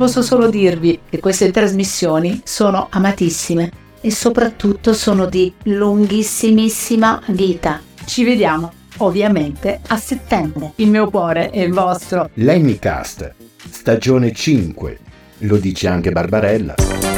Posso solo dirvi che queste trasmissioni sono amatissime e soprattutto sono di lunghissimissima vita. Ci vediamo ovviamente a settembre. Il mio cuore è il vostro. Lemmy stagione 5. Lo dice anche Barbarella.